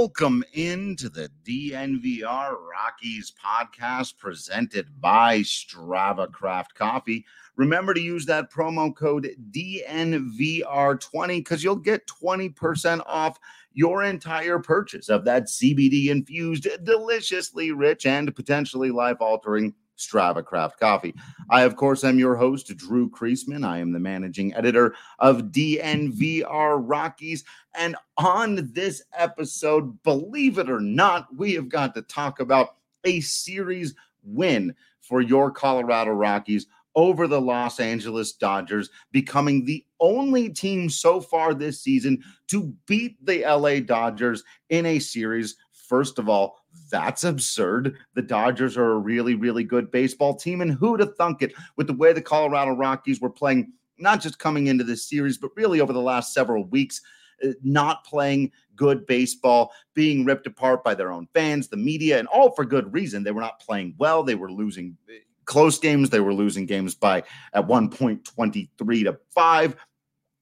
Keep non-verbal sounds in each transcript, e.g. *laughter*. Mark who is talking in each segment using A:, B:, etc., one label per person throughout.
A: Welcome into the DNVR Rockies podcast presented by Strava Craft Coffee. Remember to use that promo code DNVR20 because you'll get 20% off your entire purchase of that CBD infused, deliciously rich, and potentially life altering Strava Craft Coffee. I, of course, am your host, Drew Creasman. I am the managing editor of DNVR Rockies. And on this episode, believe it or not, we have got to talk about a series win for your Colorado Rockies over the Los Angeles Dodgers, becoming the only team so far this season to beat the LA Dodgers in a series. First of all, that's absurd. The Dodgers are a really, really good baseball team. And who'd have thunk it with the way the Colorado Rockies were playing, not just coming into this series, but really over the last several weeks, uh, not playing good baseball, being ripped apart by their own fans, the media, and all for good reason. They were not playing well. They were losing uh, close games. They were losing games by at one point 23 to 5.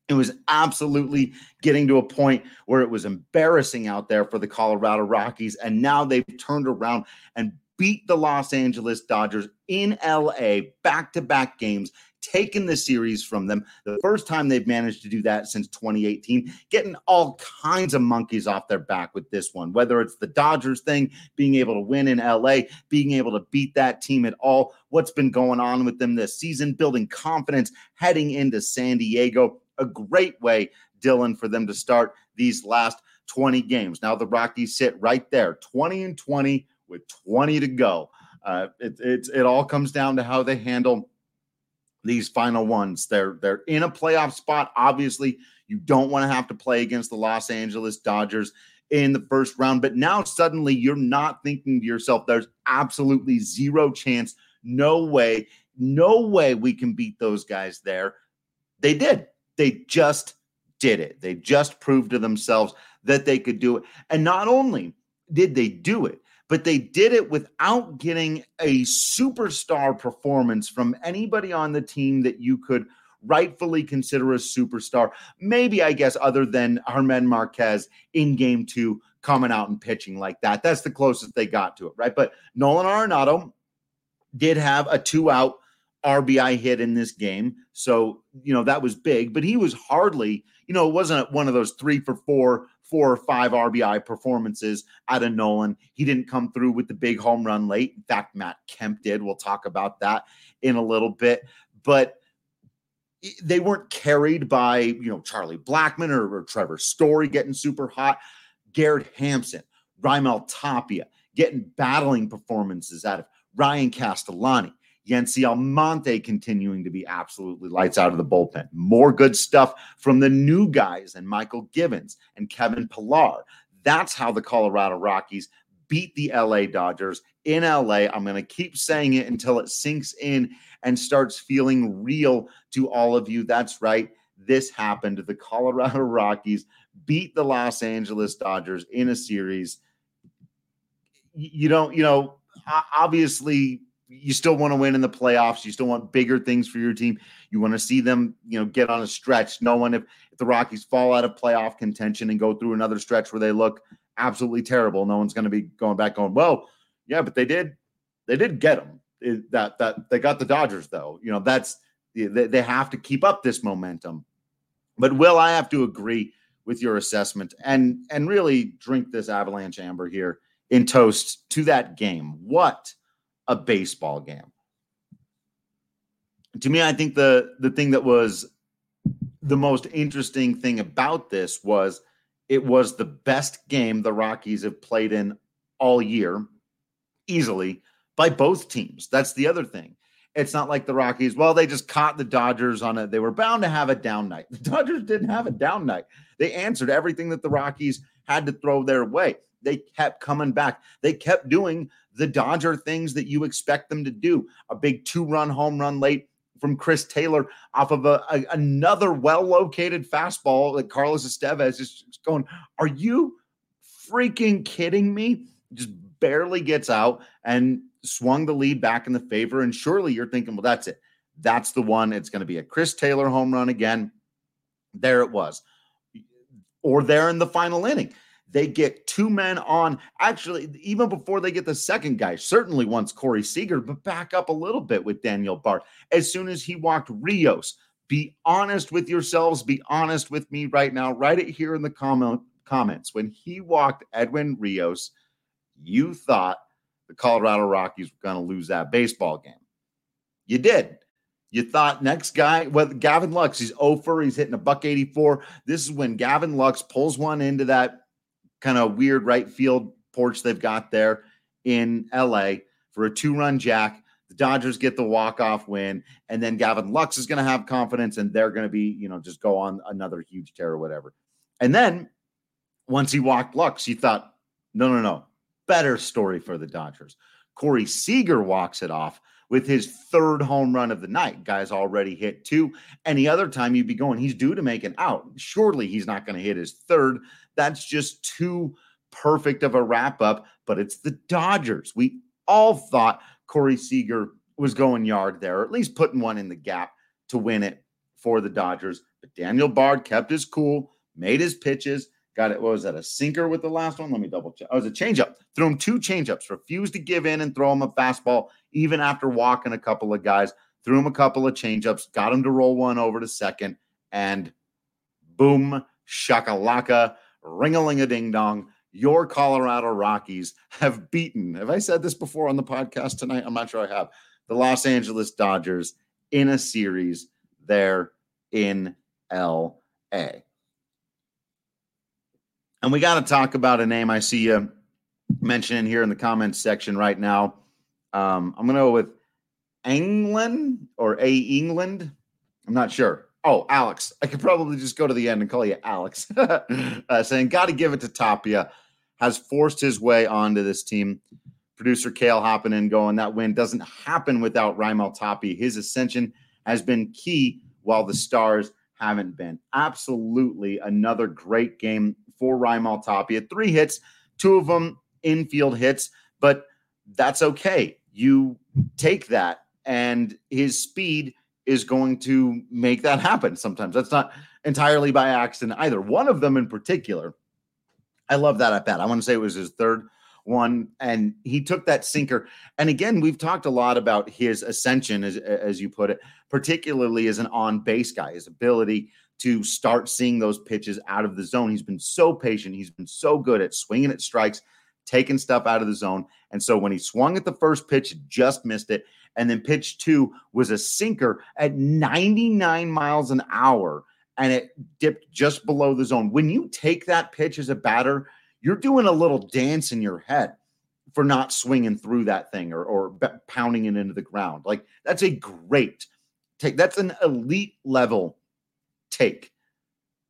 A: It was absolutely getting to a point where it was embarrassing out there for the Colorado Rockies. And now they've turned around and beat the Los Angeles Dodgers in LA back to back games, taken the series from them. The first time they've managed to do that since 2018, getting all kinds of monkeys off their back with this one, whether it's the Dodgers thing, being able to win in LA, being able to beat that team at all, what's been going on with them this season, building confidence heading into San Diego a great way, Dylan, for them to start these last 20 games. Now the Rockies sit right there, 20 and 20 with 20 to go. Uh, it, it, it all comes down to how they handle these final ones. They're they're in a playoff spot. Obviously, you don't want to have to play against the Los Angeles Dodgers in the first round, but now suddenly you're not thinking to yourself, there's absolutely zero chance, no way, no way we can beat those guys there. They did. They just did it. They just proved to themselves that they could do it. And not only did they do it, but they did it without getting a superstar performance from anybody on the team that you could rightfully consider a superstar. Maybe, I guess, other than German Marquez in game two coming out and pitching like that. That's the closest they got to it, right? But Nolan Arenado did have a two out RBI hit in this game. So, you know, that was big, but he was hardly, you know, it wasn't one of those three for four, four or five RBI performances out of Nolan. He didn't come through with the big home run late. In fact, Matt Kemp did. We'll talk about that in a little bit. But they weren't carried by, you know, Charlie Blackmon or, or Trevor Story getting super hot. Garrett Hampson, Raimel Tapia getting battling performances out of Ryan Castellani. Yency Almonte continuing to be absolutely lights out of the bullpen. More good stuff from the new guys and Mychal Givens and Kevin Pillar. That's how the Colorado Rockies beat the LA Dodgers in LA. I'm going to keep saying it until it sinks in and starts feeling real to all of you. That's right. This happened. The Colorado *laughs* Rockies beat the Los Angeles Dodgers in a series. You don't, you know, obviously you still want to win in the playoffs. You still want bigger things for your team. You want to see them, you know, get on a stretch. No one, if, if the Rockies fall out of playoff contention and go through another stretch where they look absolutely terrible, no one's going to be going back going, well, yeah, but they did, they did get them. It, that that they got the Dodgers though. You know, that's they, they have to keep up this momentum. But will I have to agree with your assessment and and really drink this Avalanche Amber here in toast to that game? What? A baseball game. To me, I think the the thing that was the most interesting thing about this was it was the best game the Rockies have played in all year, easily by both teams. That's the other thing. It's not like the Rockies, well, they just caught the Dodgers on it. They were bound to have a down night. *laughs* The Dodgers didn't have a down night. They answered everything that the Rockies had to throw their way. They kept coming back. They kept doing the Dodger things that you expect them to do. A big two run home run late from Chris Taylor off of a, a another well located fastball that Carlos Estevez is going, Are you freaking kidding me? Just barely gets out and swung the lead back in the favor. And surely you're thinking, Well, that's it. That's the one. It's going to be a Chris Taylor home run again. There it was. Or there in the final inning They get two men on. Actually, even before they get the second guy, certainly once Corey Seager, but back up a little bit with Daniel Bard. As soon as he walked Rios, be honest with yourselves. Be honest with me right now. Write it here in the comment comments. When he walked Edwin Rios, you thought the Colorado Rockies were going to lose that baseball game. You did. You thought next guy, well, Gavin Lux, he's oh over, he's hitting a buck 84. This is when Gavin Lux pulls one into that kind of weird right field porch they've got there in LA for a two run jack. The Dodgers get the walk off win, and then Gavin Lux is going to have confidence, and they're going to be, you know, just go on another huge tear or whatever. And then once he walked Lux, he thought, no, no, no, better story for the Dodgers. Corey Seager walks it off with his third home run of the night. Guy's already hit two. Any other time you'd be going, he's due to make an out. Surely he's not going to hit his third. That's just too perfect of a wrap up, but it's the Dodgers. We all thought Corey Seager was going yard there, or at least putting one in the gap to win it for the Dodgers. But Daniel Bard kept his cool, made his pitches, got it. What was that? A sinker with the last one? Let me double check. Oh, it was a changeup. Threw him two changeups, refused to give in and throw him a fastball, even after walking a couple of guys. Threw him a couple of changeups, got him to roll one over to second, and boom, shakalaka, ring a ling a ding dong your Colorado Rockies have beaten, have I said this before on the podcast tonight? I'm not sure I have. The Los Angeles Dodgers in a series there in LA. And we got to talk about a name I see you mentioning here in the comments section right now. Um, I'm going to go with England or A England. I'm not sure. Oh, Alex. I could probably just go to the end and call you Alex, *laughs* uh, saying, got to give it to Tapia. Has forced his way onto this team. Producer Kale hopping in, going, that win doesn't happen without Raimel Tapia. His ascension has been key while the Stars haven't been. Absolutely another great game for Raimel Tapia. Three hits, two of them infield hits, but that's okay. You take that, and his speed is going to make that happen sometimes. That's not entirely by accident either. One of them in particular, I love that at bat. I want to say it was his third one, and he took that sinker. And again, we've talked a lot about his ascension, as, as you put it, particularly as an on base guy, his ability to start seeing those pitches out of the zone. He's been so patient. He's been so good at swinging at strikes, taking stuff out of the zone. And so when he swung at the first pitch, just missed it. And then pitch two was a sinker at 99 miles an hour and it dipped just below the zone. When you take that pitch as a batter, you're doing a little dance in your head for not swinging through that thing or, or pounding it into the ground. Like that's a great take. That's an elite level take.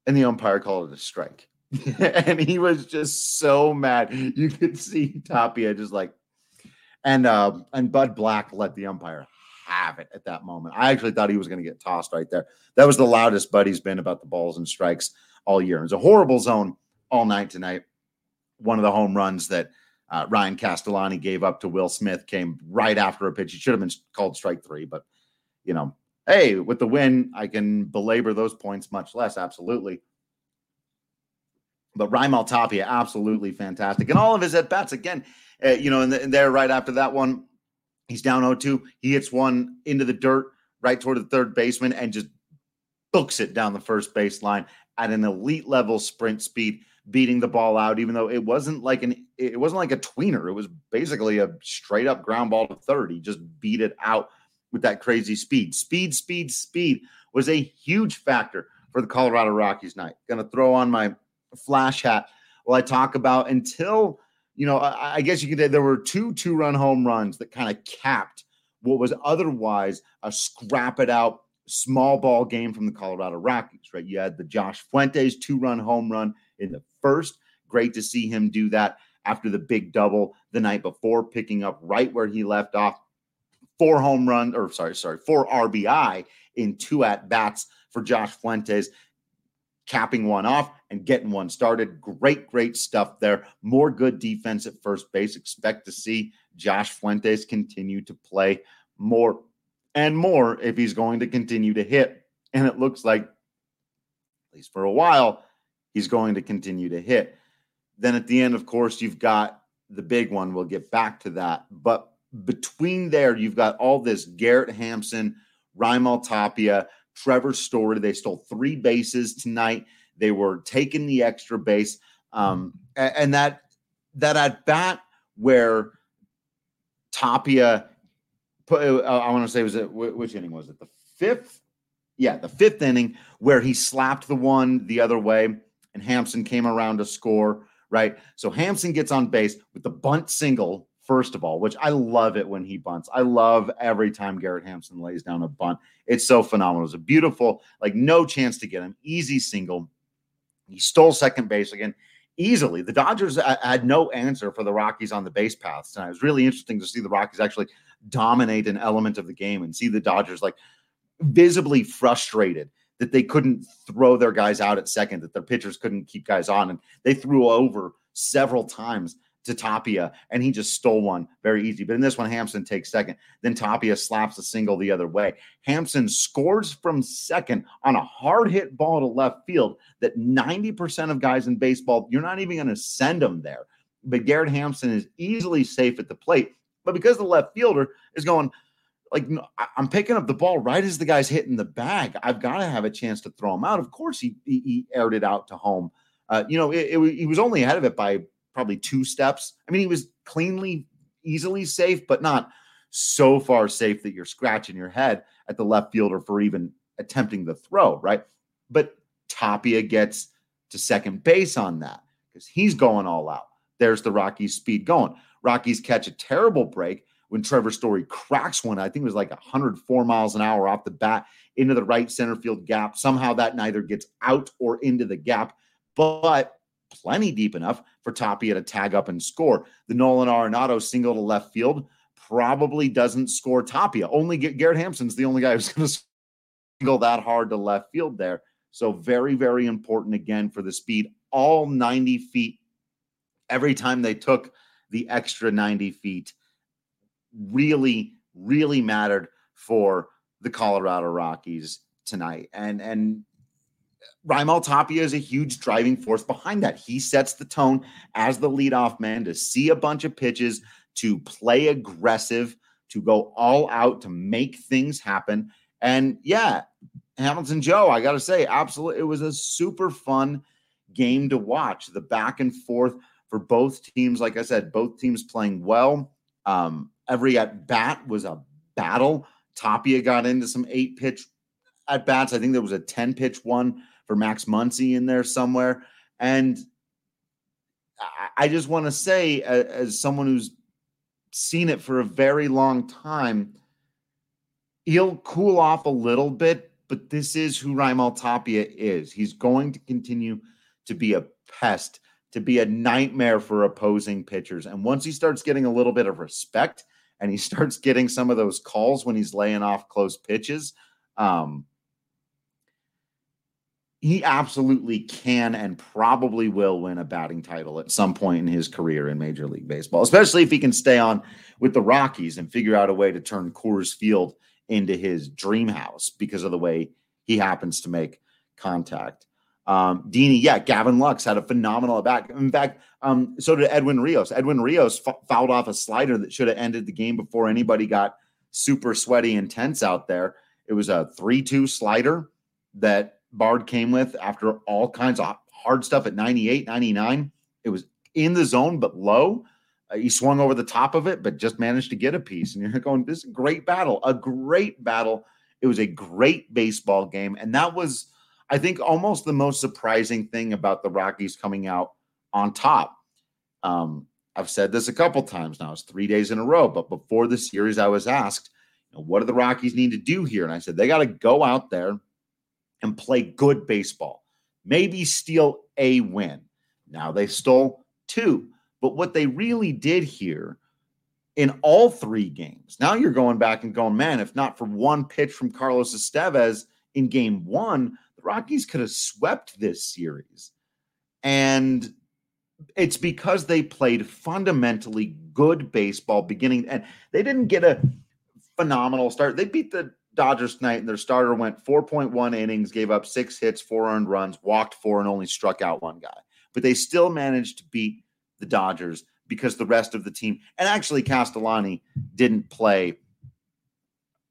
A: And the umpire called it a strike. *laughs* and he was just so mad. You could see Tapia just like, and uh, and Bud Black let the umpire have it at that moment. I actually thought he was going to get tossed right there. That was the loudest Buddy's been about the balls and strikes all year. It was a horrible zone all night tonight. One of the home runs that uh, Ryan Castellani gave up to Will Smith came right after a pitch. He should have been called strike three, but you know, hey, with the win, I can belabor those points much less. Absolutely. But Raimel Tapia, absolutely fantastic. And all of his at bats, again, uh, you know, and, the, there right after that one, he's down 0 2. He hits one into the dirt right toward the third baseman and just books it down the first baseline at an elite level sprint speed, beating the ball out, even though it wasn't like an it wasn't like a tweener. It was basically a straight up ground ball to third. He just beat it out with that crazy speed. Speed, speed, speed was a huge factor for the Colorado Rockies night. Gonna throw on my flash hat while I talk about until you know, I, I guess you could say there were two two run home runs that kind of capped what was otherwise a scrap it out small ball game from the Colorado Rockies, right? You had the Josh Fuentes two run home run in the first. Great to see him do that after the big double the night before, picking up right where he left off. Four home run, or sorry, sorry, four RBI in two at bats for Josh Fuentes capping one off and getting one started. Great, great stuff there. More good defense at first base. Expect to see Josh Fuentes continue to play more and more if he's going to continue to hit. And it looks like, at least for a while, he's going to continue to hit. then at the end, of course, you've got the big one. We'll get back to that. But between there, you've got all this Garrett Hampson, Raimel Tapia, Trevor Story. They stole three bases tonight. They were taking the extra base. Um, and that that at bat where Tapia put, uh, I want to say was it which inning was it? The fifth? Yeah, the fifth inning where he slapped the one the other way and Hampson came around to score, right? So Hampson gets on base with the bunt single, first of all, which I love it when he bunts. I love every time Garrett Hampson lays down a bunt. It's so phenomenal. It's a beautiful, like no chance to get him. Easy single. He stole second base again easily. The Dodgers had no answer for the Rockies on the base paths tonight. It was really interesting to see the Rockies actually dominate an element of the game and see the Dodgers like visibly frustrated that they couldn't throw their guys out at second, that their pitchers couldn't keep guys on. And they threw over several times to Tapia, and he just stole one very easy. But in this one, Hampson takes second. Then Tapia slaps a single the other way. Hampson scores from second on a hard hit ball to left field that 90% of guys in baseball, you're not even going to send them there. But Garrett Hampson is easily safe at the plate. But because the left fielder is going, like I'm picking up the ball right as the guy's hitting the bag. I've got to have a chance to throw him out. Of course, he he, he aired it out to home. Uh, you know, it, it, he was only ahead of it by probably two steps. I mean, he was cleanly, easily safe, but not so far safe that you're scratching your head at the left fielder for even attempting the throw, right? But Tapia gets to second base on that because he's going all out. There's the Rockies speed going. Rockies catch a terrible break when Trevor Story cracks one. I think it was like 104 miles an hour off the bat into the right center field gap. Somehow that neither gets out or into the gap, but plenty deep enough for Tapia to tag up and score. The Nolan Arenado single to left field probably doesn't score Tapia. Only Garrett Hampson's the only guy who's *laughs* going to single that hard to left field there. So very, very important again for the speed. All 90 feet every time they took the extra 90 feet really, really mattered for the Colorado Rockies tonight. And and Raimel Tapia is a huge driving force behind that. He sets the tone as the leadoff man to see a bunch of pitches, to play aggressive, to go all out, to make things happen. And yeah, Hamilton Joe, I got to say, absolutely, it was a super fun game to watch. The back and forth for both teams. Like I said, both teams playing well. Um, every at bat was a battle. Tapia got into some eight pitch at bats. I think there was a 10 pitch one for Max Muncy in there somewhere. And I just want to say, as someone who's seen it for a very long time, he'll cool off a little bit, but this is who Raimel Tapia is. He's going to continue to be a pest, to be a nightmare for opposing pitchers. And once he starts getting a little bit of respect, and he *laughs* starts getting some of those calls when he's laying off close pitches, um, he absolutely can and probably will win a batting title at some point in his career in Major League Baseball, especially if he can stay on with the Rockies and figure out a way to turn Coors Field into his dream house because of the way he happens to make contact. Um, Deanie, yeah, Gavin Lux had a phenomenal at back. In fact, um, so did Edwin Rios. Edwin Rios fouled off a slider that should have ended the game before anybody got super sweaty and tense out there. It was a 3 2 slider that Bard came with after all kinds of hard stuff at 98, 99. It was in the zone, but low. Uh, he swung over the top of it, but just managed to get a piece. And *laughs* you're going, this is a great battle, a great battle. It was a great baseball game. And that was I think almost the most surprising thing about the Rockies coming out on top. Um, I've said this a couple times now. It's three days in a row. But before the series, I was asked, you know, what do the Rockies need to do here? And I said, they got to go out there and play good baseball, maybe steal a win. Now they stole two. But what they really did here in all three games, now you're going back and going, man, if not for one pitch from Carlos Estevez in game one, the Rockies could have swept this series. And it's because they played fundamentally good baseball beginning and they didn't get a phenomenal start. They beat the Dodgers tonight and their starter went 4.1 innings, gave up six hits, four earned runs, walked four, and only struck out one guy. but they still managed to beat the Dodgers because the rest of the team, and actually Castellani didn't play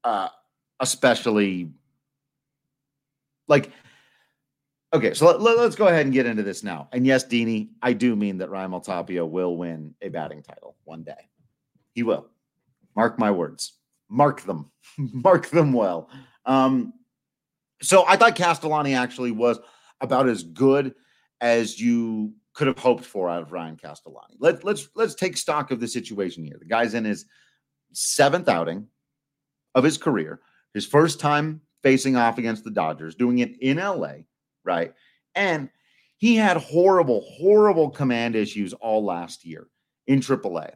A: uh, especially like okay so let, us go ahead and get into this now. And yes Deanie, i do mean that Raimel Tapia will win a batting title one day. He will. Mark my words mark them *laughs* mark them well um so i thought castellani actually was about as good as you could have hoped for out of ryan castellani Let, let's let's take stock of the situation here the guy's in his seventh outing of his career his first time facing off against the Dodgers, doing it in LA, right? And he had horrible, horrible command issues all last year in AAA.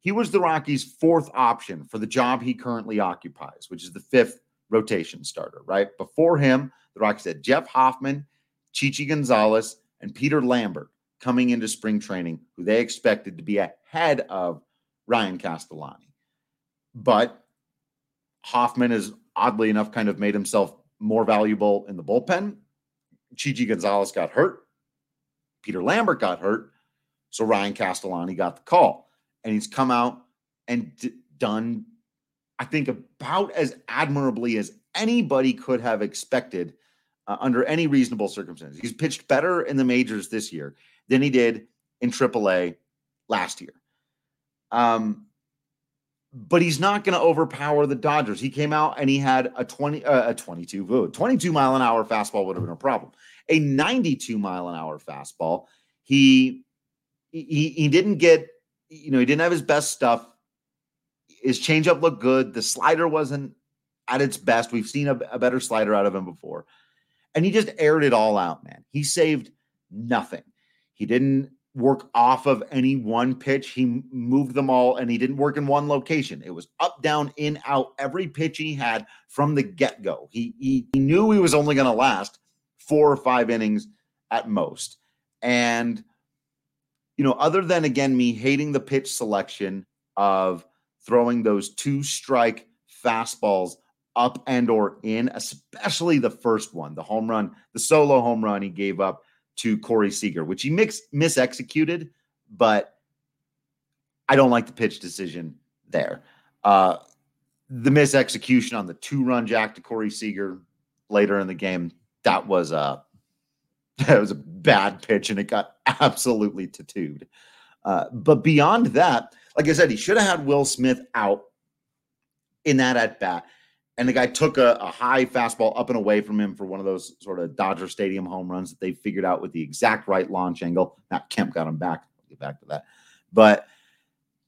A: He was the Rockies' fourth option for the job he currently occupies, which is the fifth rotation starter, right? Before him, the Rockies had Jeff Hoffman, Chichi Gonzalez, and Peter Lambert coming into spring training, who they expected to be ahead of Ryan Castellani. But Hoffman is oddly enough, kind of made himself more valuable in the bullpen. Chichi Gonzalez got hurt. Peter Lambert got hurt. So Ryan Castellani got the call. And he's come out and d- done, I think, about as admirably as anybody could have expected uh, under any reasonable circumstances. He's pitched better in the majors this year than he did in AAA last year. Um, but he's not going to overpower the Dodgers. He came out and he had a 20 uh, a 22 22 mile an hour fastball would have been a problem. A 92 mile an hour fastball. He he he didn't get you know, he didn't have his best stuff. His changeup looked good. The slider wasn't at its best. We've seen a, a better slider out of him before. And he just aired it all out, man. He saved nothing. He didn't work off of any one pitch. He moved them all and he didn't work in one location. It was up, down, in, out, every pitch he had from the get go. He, he, he knew he was only going to last four or five innings at most. And, you know, other than again, me hating the pitch selection of throwing those two strike fastballs up and or in, especially the first one, the home run, the solo home run he gave up to Corey Seager, which he mix, misexecuted, but I don't like the pitch decision there. Uh, the misexecution on the two run jack to Corey Seager later in the game, that was a *laughs* that was a bad pitch and it got absolutely tattooed. Uh, but beyond that, like I said, he should have had Will Smith out in that at bat and the guy took a, a, high fastball up and away from him for one of those sort of Dodger Stadium home runs that they figured out with the exact right launch angle. Now Kemp got him back. I'll get back to that, but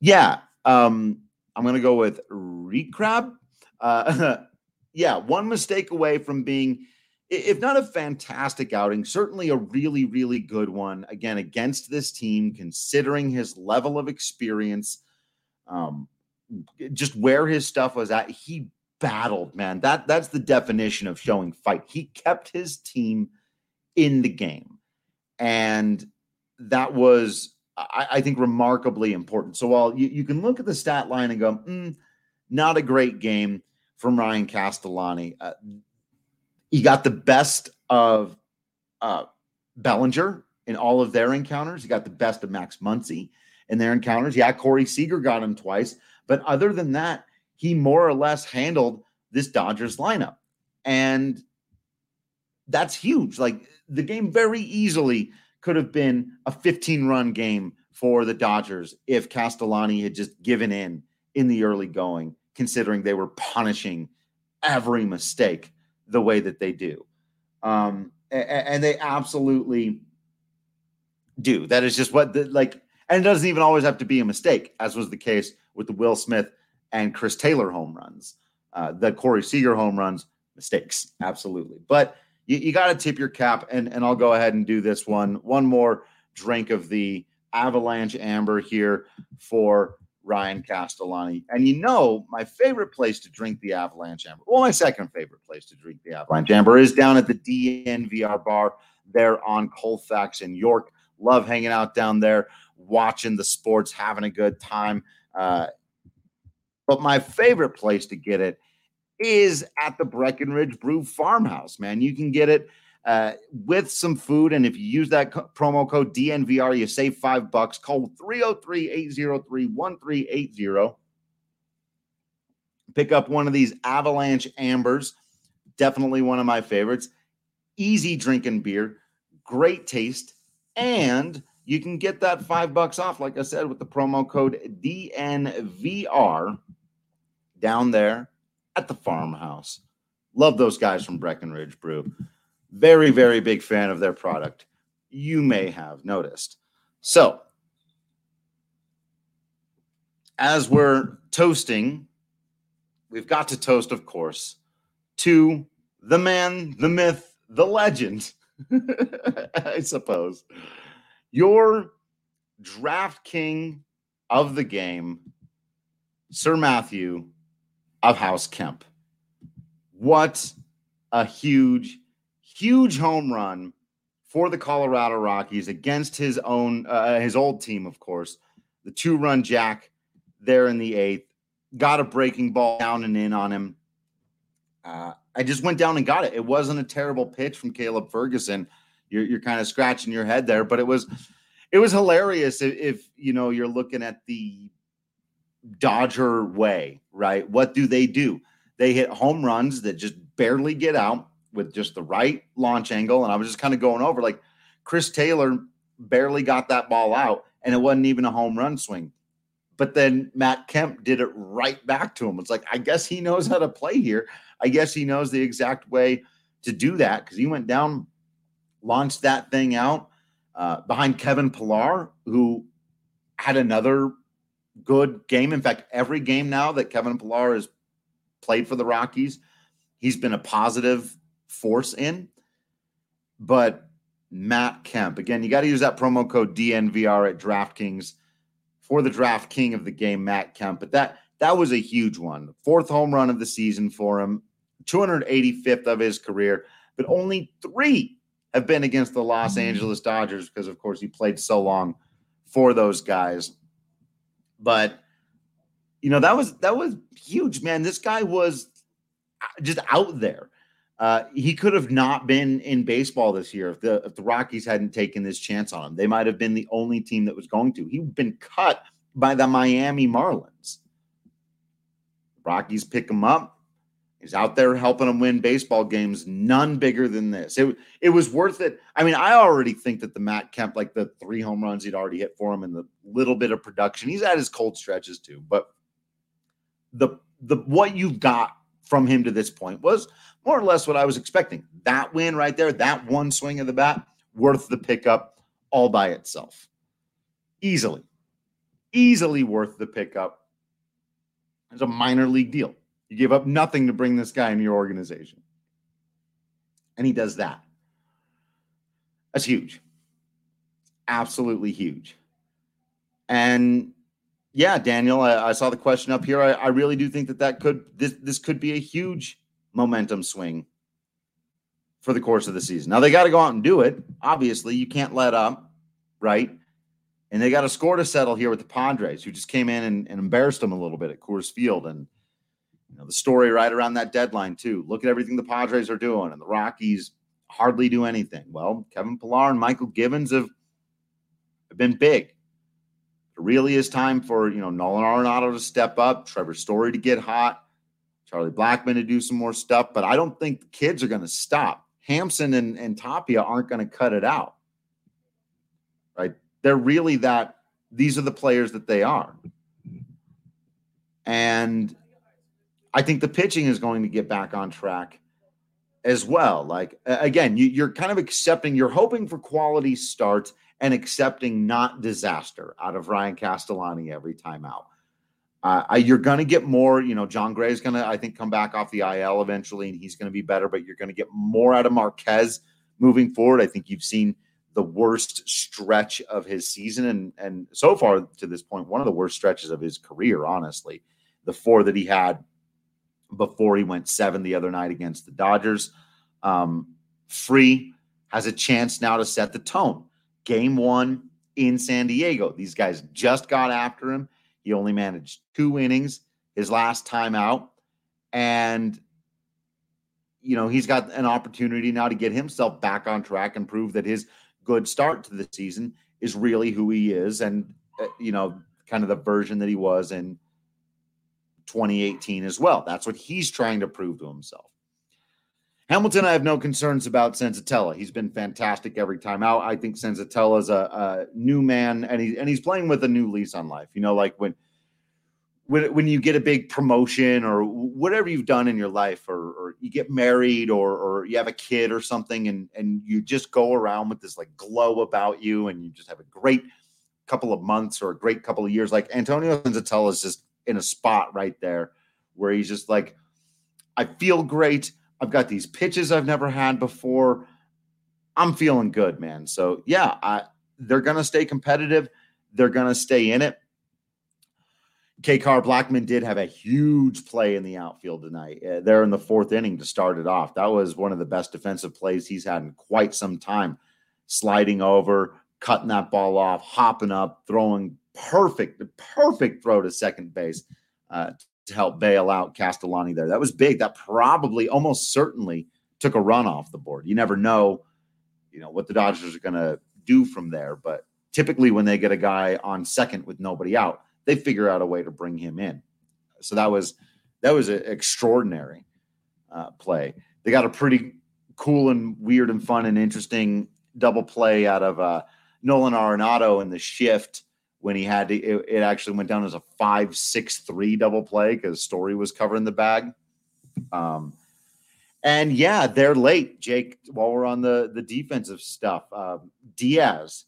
A: yeah, um, I'm gonna go with Reed Crab. Uh, *laughs* yeah, one mistake away from being, if not a fantastic outing, certainly a really, really good one. Again, against this team, considering his level of experience, um, just where his stuff was at, he battled, man. That that's the definition of showing fight. He kept his team in the game. And that was, I, I think, remarkably important. So while you, you, can look at the stat line and go, mm, not a great game from Ryan Castellani, uh, he got the best of uh, Bellinger in all of their encounters. He got the best of Max Muncy in their encounters. Yeah, Corey Seager got him twice. But other than that, he more or less handled this Dodgers lineup. And that's huge. Like the game very easily could have been a 15 run game for the Dodgers if Castellani had just given in in the early going, considering they were punishing every mistake the way that they do. Um, and, and they absolutely do. That is just what the like, and it doesn't even always have to be a mistake, as was the case with the Will Smith and Chris Taylor home runs. Uh, the Corey Seager home runs, mistakes, absolutely. But you, you got to tip your cap, and and I'll go ahead and do this one. One more drink of the Avalanche Amber here for Ryan Castellani. And you know, my favorite place to drink the Avalanche Amber, well, my second favorite place to drink the Avalanche Amber is down at the DNVR bar there on Colfax in York. Love hanging out down there, watching the sports, having a good time. Uh, but my favorite place to get it is at the Breckenridge Brew Farmhouse, man. You can get it uh, with some food. And if you use that co- promo code DNVR, you save five bucks. Call 303 803 1380. Pick up one of these Avalanche Ambers. Definitely one of my favorites. Easy drinking beer, great taste, and you can get that five bucks off, like I said, with the promo code DNVR down there at the farmhouse. Love those guys from Breckenridge Brew. Very, very big fan of their product. You may have noticed. So, as we're toasting, we've got to toast, of course, to the man, the myth, the legend, *laughs* I suppose. Your draft king of the game, Sir Matthew of House Kemp. What a huge, huge home run for the Colorado Rockies against his own, uh, his old team, of course. The two run jack there in the eighth, got a breaking ball down and in on him. Uh, I just went down and got it. It wasn't a terrible pitch from Caleb Ferguson. You're, you're kind of scratching your head there, but it was it was hilarious if, if you know you're looking at the Dodger way, right? What do they do? They hit home runs that just barely get out with just the right launch angle. And I was just kind of going over like Chris Taylor barely got that ball out, and it wasn't even a home run swing. But then Matt Kemp did it right back to him. It's like, I guess he knows how to play here. I guess he knows the exact way to do that because he went down, launched that thing out uh, behind Kevin Pillar, who had another good game. In fact, every game now that Kevin Pillar has played for the Rockies, he's been a positive force in. But Matt Kemp, again, you got to use that promo code DNVR at DraftKings for the draft king of the game, Matt Kemp. But that that was a huge one. Fourth home run of the season for him, 285th of his career, but only three have been against the Los mm-hmm. Angeles Dodgers because, of course, he played so long for those guys. But you know that was that was huge, man. This guy was uh, just out there. Uh, he could have not been in baseball this year if the if the Rockies hadn't taken this chance on him. They might have been the only team that was going to. He'd been cut by the Miami Marlins. Rockies pick him up. He's out there helping them win baseball games. None bigger than this. It, it was worth it. I mean, I already think that the Matt Kemp, like the three home runs he'd already hit for him and the little bit of production, he's at his cold stretches too. But the the what you've got from him to this point was more or less what I was expecting. That win right there, that one swing of the bat, worth the pickup all by itself. Easily. Easily worth the pickup. It's a minor league deal. You give up nothing to bring this guy in your organization. And he does that. That's huge. Absolutely huge. And yeah, Daniel, I, I saw the question up here. I, I, really do think that that could this this could be a huge momentum swing for the course of the season. Now they got to go out and do it. Obviously, you can't let up, right? And they got a score to settle here with the Padres, who just came in and, and embarrassed them a little bit at Coors Field. And you know, the story right around that deadline, too. Look at everything the Padres are doing, and the Rockies hardly do anything. Well, Kevin Pillar and Mychal Givens have, have been big. Really is time for, you know, Nolan Arenado to step up, Trevor Story to get hot, Charlie Blackmon to do some more stuff. But I don't think the kids are going to stop. Hampson and, and Tapia aren't going to cut it out. Right? They're really that, these are the players that they are. And I think the pitching is going to get back on track as well. Like again, you, are kind of accepting, you're hoping for quality starts and accepting not disaster out of Ryan Castellani every time out. Uh, you're going to get more. You know, Jon Gray is going to, I think, come back off the IL eventually, and he's going to be better. But you're going to get more out of Marquez moving forward. I think you've seen the worst stretch of his season, and and so far to this point, one of the worst stretches of his career. Honestly, the four that he had before he went seven the other night against the Dodgers. Um, Free has a chance now to set the tone. Game one in San Diego. These guys just got after him. He only managed two innings his last time out. And you know, he's got an opportunity now to get himself back on track and prove that his good start to the season is really who he is and, uh, you know, kind of the version that he was in 2018 as well. That's what he's trying to prove to himself. Hamilton, I have no concerns about Senzatela. He's been fantastic every time out. I think Senzatela is a, a new man, and he and he's playing with a new lease on life. You know, like when when when you get a big promotion or whatever you've done in your life, or, or you get married, or or you have a kid or something, and and you just go around with this like glow about you, and you just have a great couple of months or a great couple of years. Like Antonio Senzatela is just in a spot right there where he's just like, I feel great. I've got these pitches I've never had before. I'm feeling good, man. So yeah, I, they're gonna stay competitive. They're gonna stay in it. K. Car Blackmon did have a huge play in the outfield tonight. Uh, there in the fourth inning to start it off. That was one of the best defensive plays he's had in quite some time. Sliding over, cutting that ball off, hopping up, throwing perfect, the perfect throw to second base. Uh, to help bail out Castellani there. That was big. That probably almost certainly took a run off the board. You never know, you know, what the Dodgers are going to do from there, but typically when they get a guy on second with nobody out, they figure out a way to bring him in. So that was that was an extraordinary uh, play. They got a pretty cool and weird and fun and interesting double play out of uh, Nolan Arenado in the shift when he had to, it, it actually went down as a five six three double play because Story was covering the bag. Um, and yeah, they're late, Jake. While we're on the the defensive stuff, uh, Diaz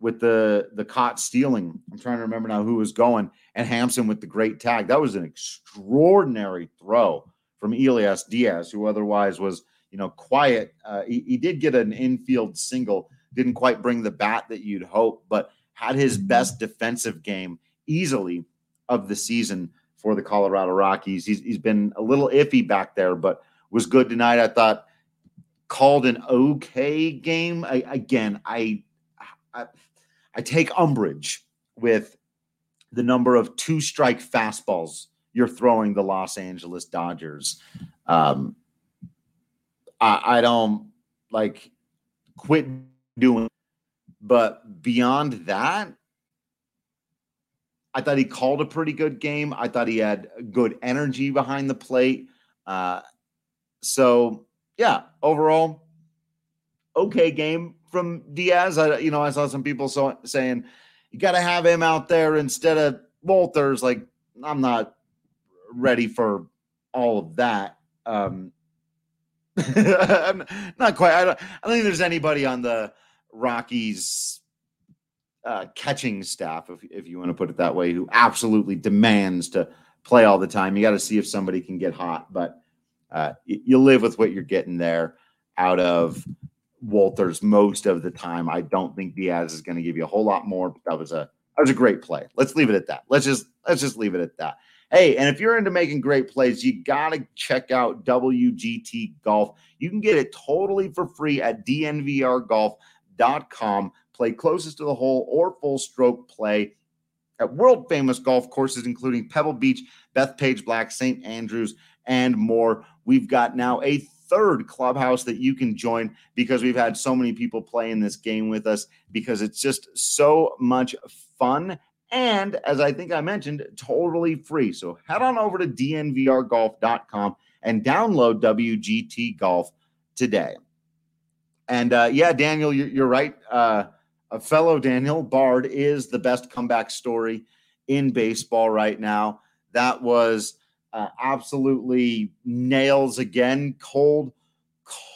A: with the the caught stealing. I'm trying to remember now who was going, and Hampson with the great tag. That was an extraordinary throw from Elias Diaz, who otherwise was you know quiet. Uh, he, he did get an infield single, didn't quite bring the bat that you'd hope, but had his best defensive game easily of the season for the Colorado Rockies. He's, he's been a little iffy back there, but was good tonight. I thought called an okay game. I, again, I, I I take umbrage with the number of two strike fastballs you're throwing the Los Angeles Dodgers. Um, I, I don't like quit doing but beyond that, I thought he called a pretty good game. I thought he had good energy behind the plate. Uh, so yeah, overall, okay game from Diaz. I you know I saw some people so, saying you got to have him out there instead of Wolters. Like I'm not ready for all of that. Um, *laughs* not quite. I don't, I don't think there's anybody on the Rockies uh, catching staff, if, if you want to put it that way, who absolutely demands to play all the time. You got to see if somebody can get hot, but uh, you, live with what you're getting there out of Wolters most of the time. I don't think Diaz is going to give you a whole lot more. But that was a that was a great play. Let's leave it at that. Let's just let's just leave it at that. Hey, and if you're into making great plays, you got to check out WGT Golf. You can get it totally for free at DNVR Golf com. Play closest to the hole or full stroke play at world famous golf courses, including Pebble Beach, Bethpage Black, St. Andrews, and more. We've got now a third clubhouse that you can join because we've had so many people playing this game with us because it's just so much fun. And as I think I mentioned, totally free. So head on over to dnvrgolf.com and download WGT Golf today. And uh, yeah, Daniel, you're, you're right. Uh, a fellow Daniel Bard is the best comeback story in baseball right now. That was uh, absolutely nails again. Cold,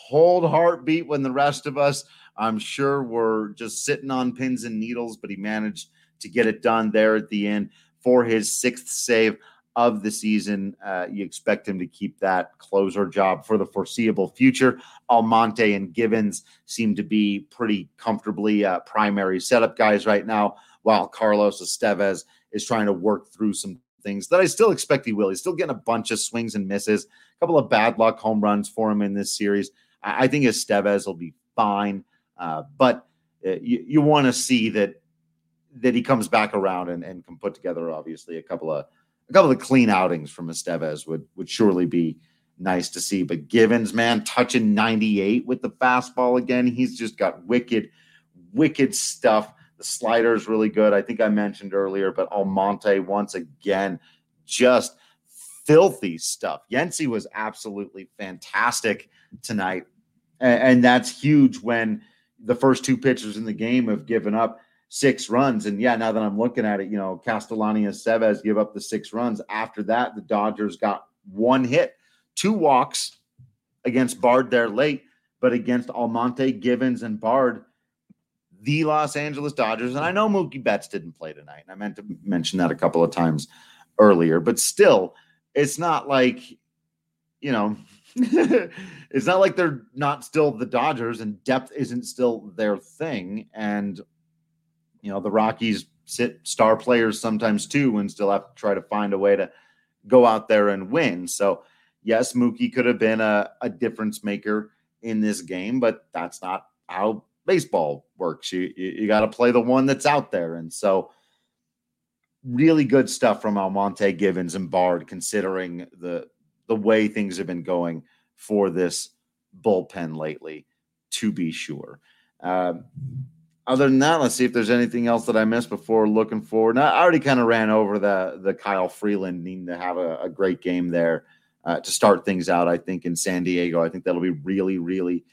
A: cold heartbeat when the rest of us, I'm sure, were just sitting on pins and needles, but he managed to get it done there at the end for his sixth save of the season. Uh, you expect him to keep that closer job for the foreseeable future. Almonte and Givens seem to be pretty comfortably uh, primary setup guys right now, while Carlos Estevez is trying to work through some things that I still expect he will. He's still getting a bunch of swings and misses, a couple of bad luck home runs for him in this series. I, I think Estevez will be fine, uh, but uh, you, you want to see that that he comes back around and, and can put together obviously a couple of a couple of clean outings from Estevez would would surely be nice to see. But Givens, man, touching 98 with the fastball again. He's just got wicked, wicked stuff. The slider is really good. I think I mentioned earlier, but Almonte once again, just filthy stuff. Yency was absolutely fantastic tonight. And, and that's huge when the first two pitchers in the game have given up six runs. And yeah, now that I'm looking at it, you know, Castellani and Estevez give up the six runs. After that, the Dodgers got one hit, two walks against Bard there late, but against Almonte, Givens, and Bard, the Los Angeles Dodgers. And I know Mookie Betts didn't play tonight. And I meant to mention that a couple of times earlier, but still, it's not like, you know, *laughs* it's not like they're not still the Dodgers and depth isn't still their thing. And, you know, the Rockies sit star players sometimes too and still have to try to find a way to go out there and win. So, yes, Mookie could have been a, a difference maker in this game, but that's not how baseball works. You, you, you got to play the one that's out there. And so, really good stuff from Almonte Givens and Bard, considering the the way things have been going for this bullpen lately, to be sure. Uh, other than that, let's see if there's anything else that I missed before looking forward. Now, I already kind of ran over the the Kyle Freeland needing to have a, a great game there uh, to start things out. I think in San Diego, I think that'll be really, really,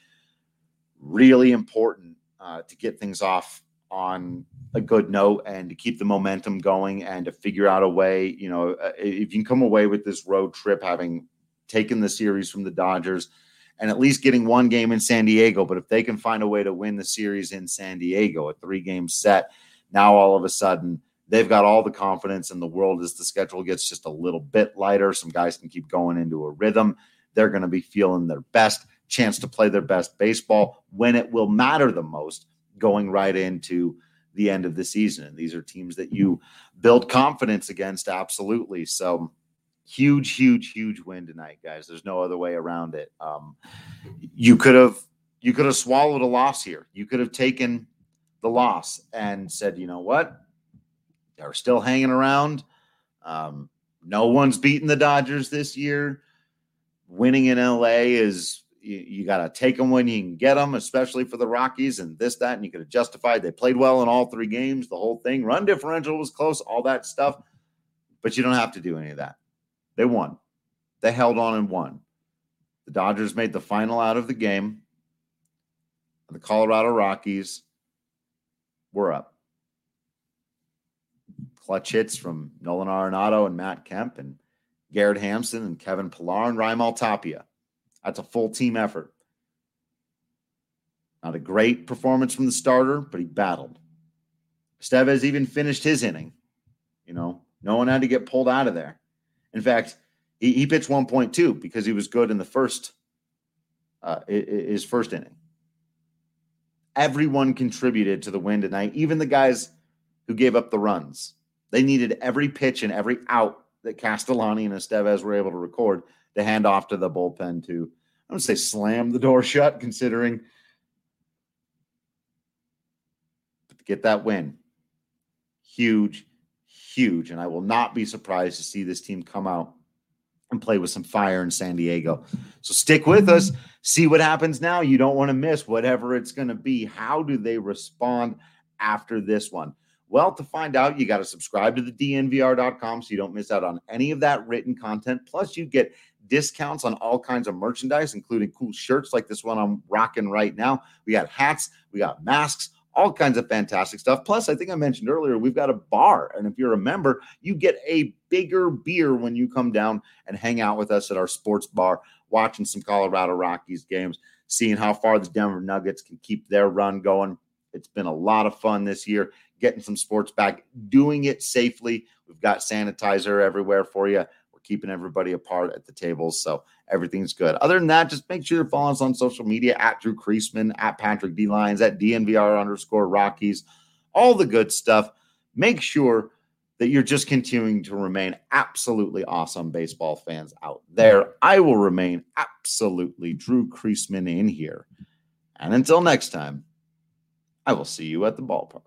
A: really important uh, to get things off on a good note and to keep the momentum going and to figure out a way. You know, uh, if you can come away with this road trip having taken the series from the Dodgers and at least getting one game in San Diego, but if they can find a way to win the series in San Diego, a three game set, now all of a sudden they've got all the confidence in the world as the schedule gets just a little bit lighter. Some guys can keep going into a rhythm. They're going to be feeling their best chance to play their best baseball when it will matter the most going right into the end of the season. And these are teams that you build confidence against, absolutely. So huge, huge, huge win tonight, guys. There's no other way around it. Um, you could have you could have swallowed a loss here. You could have taken the loss and said, you know what? They're still hanging around. Um, no one's beaten the Dodgers this year. Winning in LA is you, you got to take them when you can get them, especially for the Rockies and this, that, and you could have justified they played well in all three games, the whole thing. Run differential was close, all that stuff, but you don't have to do any of that. They won. They held on and won. The Dodgers made the final out of the game. The Colorado Rockies were up. Clutch hits from Nolan Arenado and Matt Kemp and Garrett Hampson and Kevin Pillar and Raimel Tapia. That's a full team effort. Not a great performance from the starter, but he battled. Estevez even finished his inning. You know, no one had to get pulled out of there. In fact, he, he pitched 1.2 because he was good in the first uh, his first inning. Everyone contributed to the win tonight, even the guys who gave up the runs. They needed every pitch and every out that Castellani and Estevez were able to record to hand off to the bullpen to, I would say, slam the door *laughs* shut, considering to get that win. Huge, huge. And I will not be surprised to see this team come out and play with some fire in San Diego. So stick with us, see what happens now. You don't want to miss whatever it's going to be. How do they respond after this one? Well, to find out, you got to subscribe to the dnvr.com so you don't miss out on any of that written content. Plus, you get discounts on all kinds of merchandise, including cool shirts like this one I'm rocking right now. We got hats, we got masks, all kinds of fantastic stuff. Plus, I think I mentioned earlier, we've got a bar. And if you're a member, you get a bigger beer when you come down and hang out with us at our sports bar, watching some Colorado Rockies games, seeing how far the Denver Nuggets can keep their run going. It's been a lot of fun this year, getting some sports back, doing it safely. We've got sanitizer everywhere for you keeping everybody apart at the tables. So everything's good. Other than that, just make sure you're following us on social media at Drew Creasman, at Patrick D Lyons, at DNVR underscore Rockies, all the good stuff. Make sure that you're just continuing to remain absolutely awesome baseball fans out there. I will remain absolutely Drew Creasman in here. And until next time, I will see you at the ballpark.